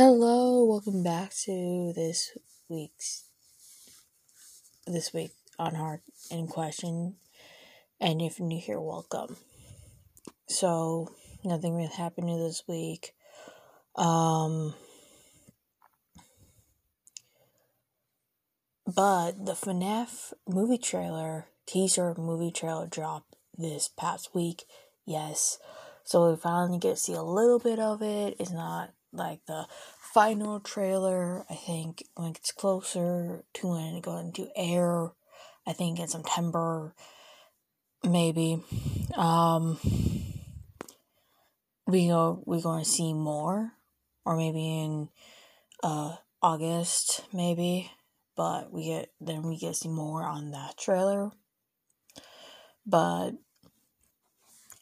Hello, welcome back to this week's this week on Heart in Question. And if you're new here, welcome. So nothing really happened this week. Um but the FNAF movie trailer, teaser movie trailer dropped this past week. Yes. So we finally get to see a little bit of it. It's not like the final trailer. I think when it gets closer to when it going to air, I think in September, maybe. Um, we go we're going to see more, or maybe in uh August, maybe. But we get then we get to see more on that trailer. But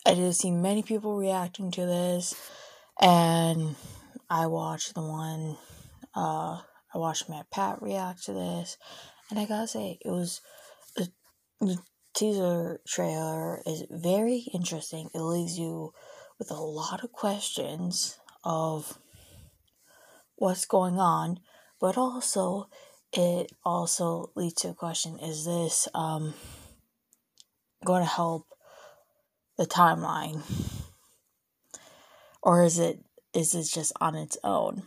I did see many people reacting to this, and I watched the one, uh, I watched Matt Pat react to this, and I gotta say, it was, the, the teaser trailer is very interesting. It leaves you with a lot of questions of what's going on, but also, it also leads to a question, is this, um, going to help the timeline? Or is it is it just on its own?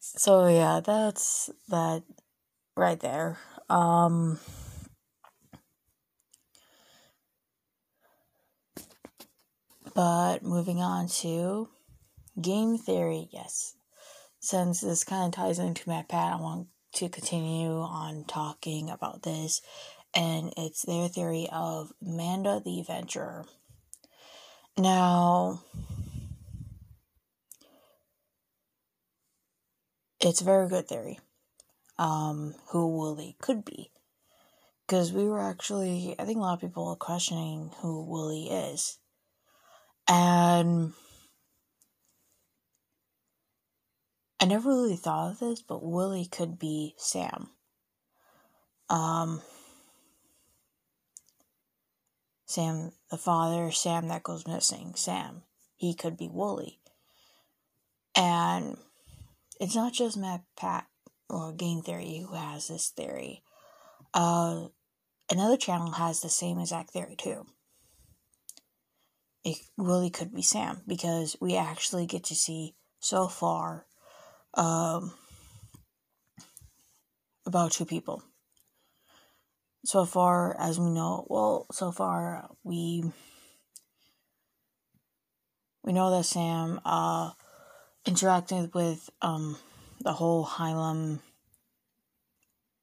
So yeah, that's that right there. Um but moving on to game theory, yes. Since this kind of ties into Matt Pat, I want to continue on talking about this and it's their theory of Amanda the Adventurer. Now, it's a very good theory. Um, who Wooly could be. Because we were actually, I think a lot of people are questioning who Wooly is. And I never really thought of this, but Wooly could be Sam. Um, Sam, the father, Sam that goes missing, Sam. He could be Wooly. And it's not just Matt Pat or Game Theory who has this theory. Uh, another channel has the same exact theory too. It really could be Sam because we actually get to see so far um, about two people so far as we know, well, so far we we know that Sam uh interacted with um the whole Hylam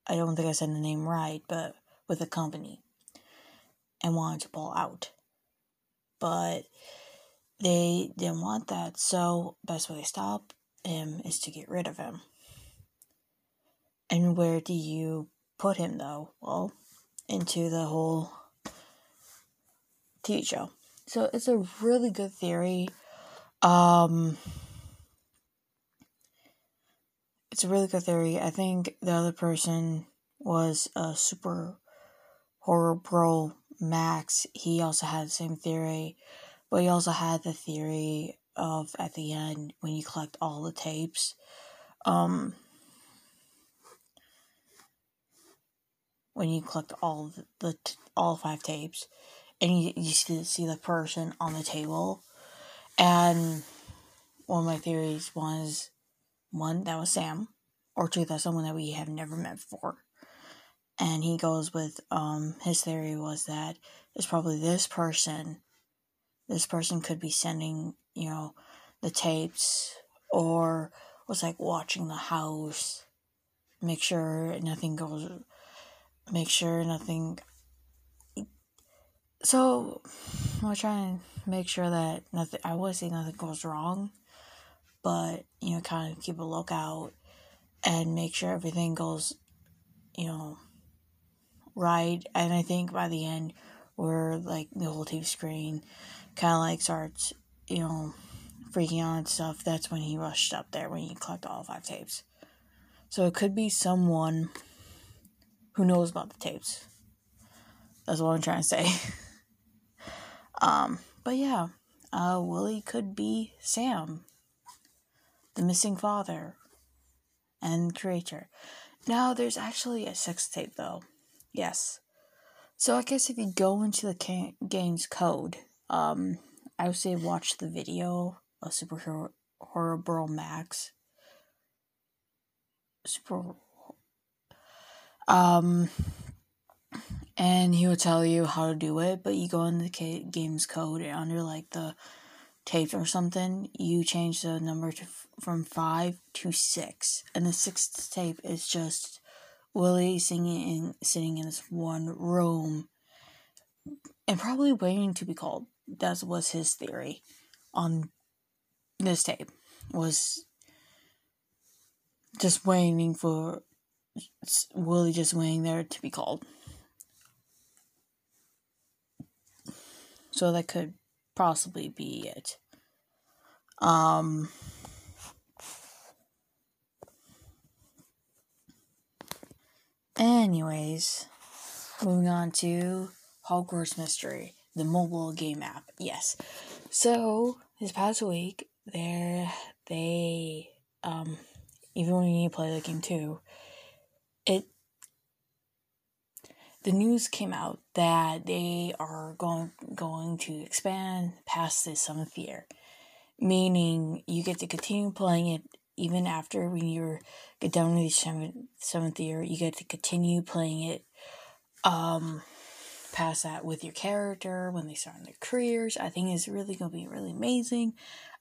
I don't think I said the name right, but with the company and wanted to pull out. But they didn't want that, so best way to stop him is to get rid of him. And where do you put him though? Well, into the whole TV show. So it's a really good theory. Um, it's a really good theory. I think the other person was a super horror bro Max. He also had the same theory, but he also had the theory of at the end when you collect all the tapes. Um, when you collect all the, all five tapes, and you you see see the person on the table, and one of my theories was one that was Sam, or two that's someone that we have never met before, and he goes with um his theory was that it's probably this person. This person could be sending you know the tapes or was like watching the house make sure nothing goes make sure nothing. So, I'm trying to make sure that nothing. I would say nothing goes wrong, but you know, kind of keep a lookout and make sure everything goes, you know, right. And I think by the end, where like the whole TV screen kind of like starts, you know, freaking out and stuff. That's when he rushed up there when he collected all five tapes. So it could be someone who knows about the tapes. That's what I'm trying to say. um, but yeah, uh, Wooly could be Sam. the missing father and creator. Now, there's actually a sex tape though. Yes. So I guess if you go into the game's code, um, I would say watch the video of Superhero Horror Max. Super. Um, and he will tell you how to do it, but you go in the game's code and under like the tape or something, you change the number to from five to six, and the sixth tape is just Wooly singing, in, sitting in this one room, and probably waiting to be called. That was his theory on this tape. Was just waiting for Wooly, just waiting there to be called. So that could possibly be it. Um, anyways, moving on to Hogwarts Mystery, the mobile game app. Yes. So, this past week, there, they, um, even when you play the game too, it the news came out that they are going going to expand past the seventh year, meaning you get to continue playing it even after when you get done with the seventh, seventh year. You get to continue playing it um, past that with your character when they start their careers. I think it's really gonna be really amazing.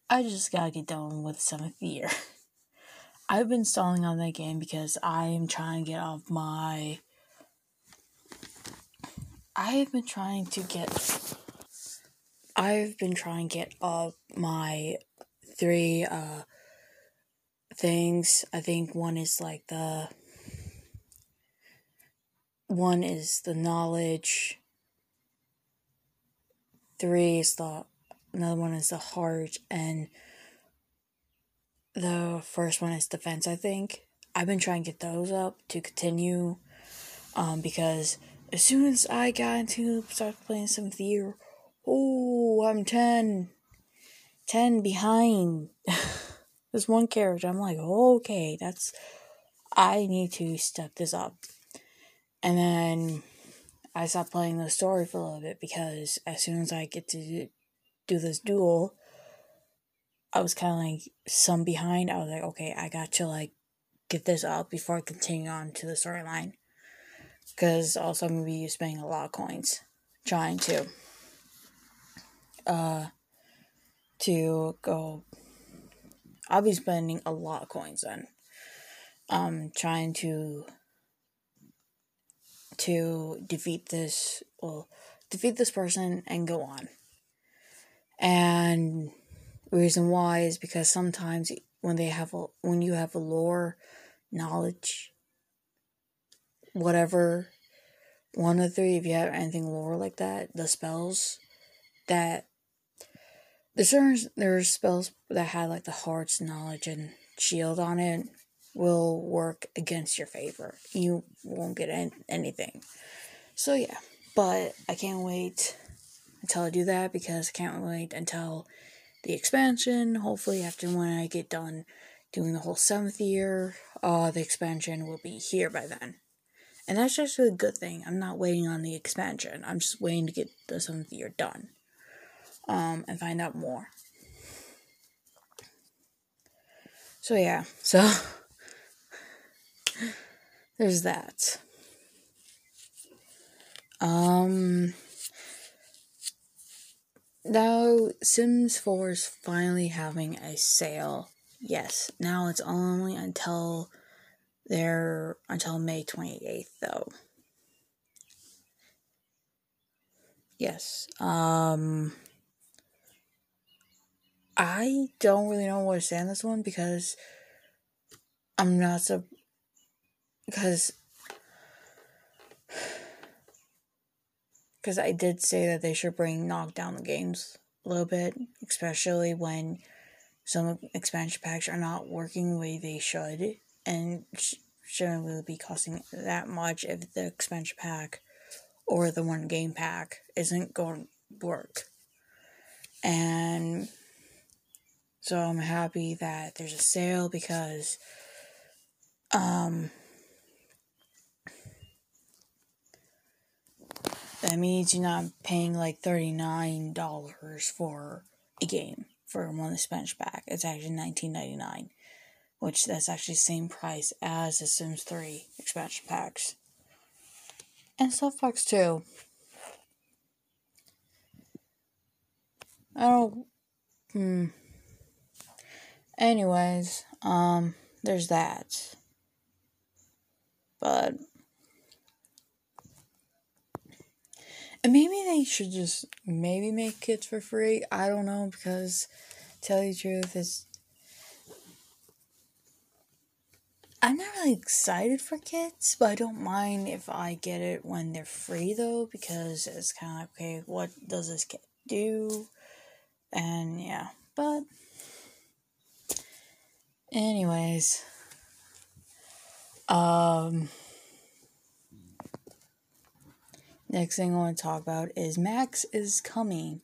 I just gotta get done with the seventh year. I've been stalling on that game because I am trying to get off my I have been trying to get. I've been trying to get up my three uh things. I think one is like the one is the knowledge. Three is the another one is the heart and the first one is defense, I think. I've been trying to get those up to continue um because as soon as I got into start playing seventh year, oh, I'm 10, 10 behind. There's one character. I'm like, okay, that's I need to step this up. And then I stopped playing the story for a little bit because as soon as I get to do this duel, I was kind of like some behind. I was like, okay, I got to like get this up before I continue on to the storyline because also I'm gonna be spending a lot of coins trying to uh to go I'll be spending a lot of coins then um trying to to defeat this well defeat this person and go on and reason why is because sometimes when they have a when you have a lore knowledge whatever one of three if you have anything lore like that the spells that there's certain there's spells that had like the heart's knowledge and shield on it will work against your favor. You won't get any, anything. So yeah. But i can't wait until i do that because i can't wait until the expansion hopefully after when i get done doing the whole seventh year uh the expansion will be here by then and that's actually a good thing. I'm not waiting on the expansion. I'm just waiting to get the seventh year done. Um, and find out more. So yeah, so there's that. Um now Sims 4 is finally having a sale. Yes, now it's only until there until May 28th, though. Yes. Um, I don't really know what to say on this one because I'm not so. Because. Because I did say that they should bring knock down the games a little bit, especially when some expansion packs are not working the way they should and shouldn't really be costing that much if the expansion pack or the one game pack isn't going to work. And So I'm happy that there's a sale because um that means you're not paying like $39 for a game for one of expansion pack. It's actually $19.99, which that's actually the same price as the Sims 3 expansion packs. And stuff packs too. I don't hmm anyways, um there's that. But and maybe they should just maybe make kits for free. I don't know because tell you the truth is I'm not really excited for kits, but I don't mind if I get it when they're free though, because it's kind of like, okay, what does this kit do? And yeah, but anyways, um, next thing I want to talk about is Max is coming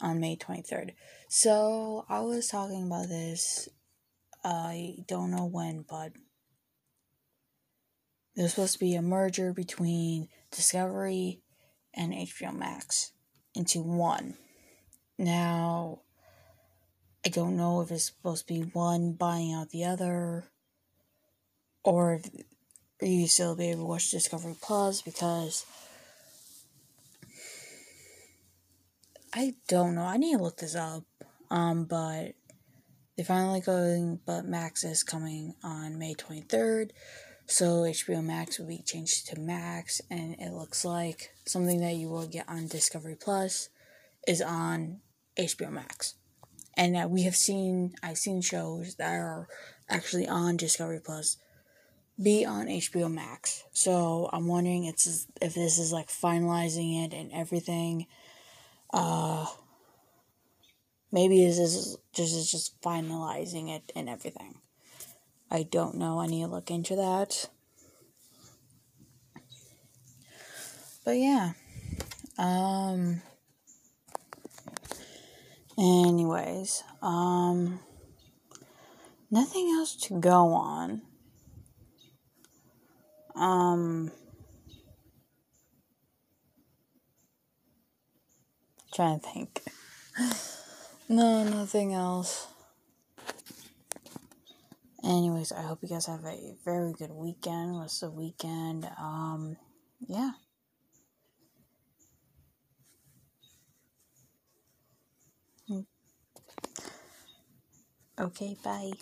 on May 23rd. So I was talking about this. I don't know when, but there's supposed to be a merger between Discovery and HBO Max into one. Now, I don't know if it's supposed to be one buying out the other, or if you still be able to watch Discovery Plus because I don't know. I need to look this up. Um, but they're finally going. But Max is coming on May twenty third. So HBO Max will be changed to Max, and it looks like something that you will get on Discovery Plus is on HBO Max. And uh, we have seen, I've seen shows that are actually on Discovery Plus be on HBO Max. So I'm wondering it's, if this is like finalizing it and everything. Uh, maybe this is just, just finalizing it and everything. I don't know. I need to look into that. But yeah. Um anyways, um nothing else to go on. Um trying to think. No, nothing else. Anyways, I hope you guys have a very good weekend. What's the weekend? Um, yeah. Okay, bye.